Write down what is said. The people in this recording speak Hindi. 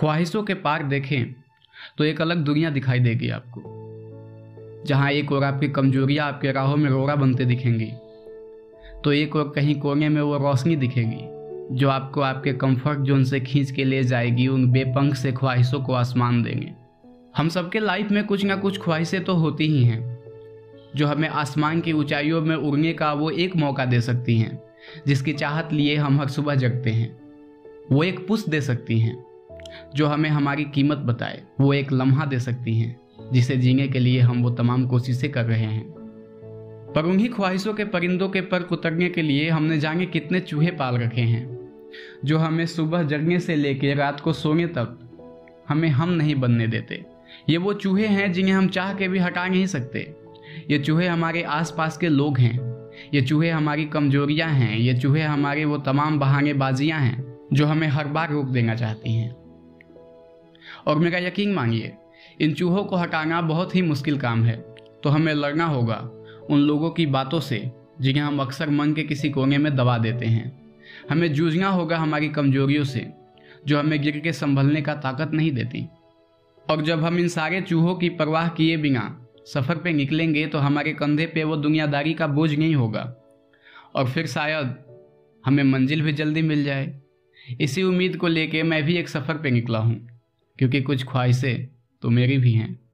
ख्वाहिशों के पार देखें तो एक अलग दुनिया दिखाई देगी आपको, जहाँ एक और आपकी कमजोरियाँ आपके राहों में रोड़ा बनते दिखेंगी तो एक और कहीं कोने में वो रोशनी दिखेगी, जो आपको आपके कंफर्ट जोन से खींच के ले जाएगी, उन बेपंख से ख्वाहिशों को आसमान देंगे। हम सबके लाइफ में कुछ ना कुछ ख्वाहिशें तो होती ही हैं, जो हमें आसमान की ऊंचाइयों में उड़ने का वो एक मौका दे सकती हैं, जिसकी चाहत लिए हम हर सुबह जगते हैं, वो एक पुश दे सकती हैं। जो हमें हमारी कीमत बताए, वो एक लम्हा दे सकती हैं, जिसे जीने के लिए हम वो तमाम कोशिशें कर रहे हैं। पर उन्हीं ख्वाहिशों के परिंदों के पर उतरने के लिए हमने जाने कितने चूहे पाल रखे हैं, जो हमें सुबह जगने से लेकर रात को सोने तक हमें हम नहीं बनने देते। ये वो चूहे हैं जिन्हें हम चाह के भी हटा नहीं सकते। ये चूहे हमारे आसपास के लोग हैं, ये चूहे हमारी कमजोरियाँ हैं, ये चूहे हमारे वो तमाम बहानेबाजियाँ हैं, जो हमें हर बार रोक देना चाहती हैं। और मेरा यकीन मांगिए इन चूहों को हटाना बहुत ही मुश्किल काम है। तो हमें लड़ना होगा उन लोगों की बातों से, जिन्हें हम अक्सर मन के किसी कोने में दबा देते हैं। हमें जूझना होगा हमारी कमजोरियों से, जो हमें गिर के संभलने का ताकत नहीं देती। और जब हम इन सारे चूहों की परवाह किए बिना सफ़र पे निकलेंगे तो हमारे कंधे पे वो दुनियादारी का बोझ नहीं होगा। और फिर शायद हमें मंजिल भी जल्दी मिल जाए। इसी उम्मीद को लेके मैं भी एक सफ़र पे निकला हूँ। क्योंकि कुछ ख्वाहिशें तो मेरी भी हैं।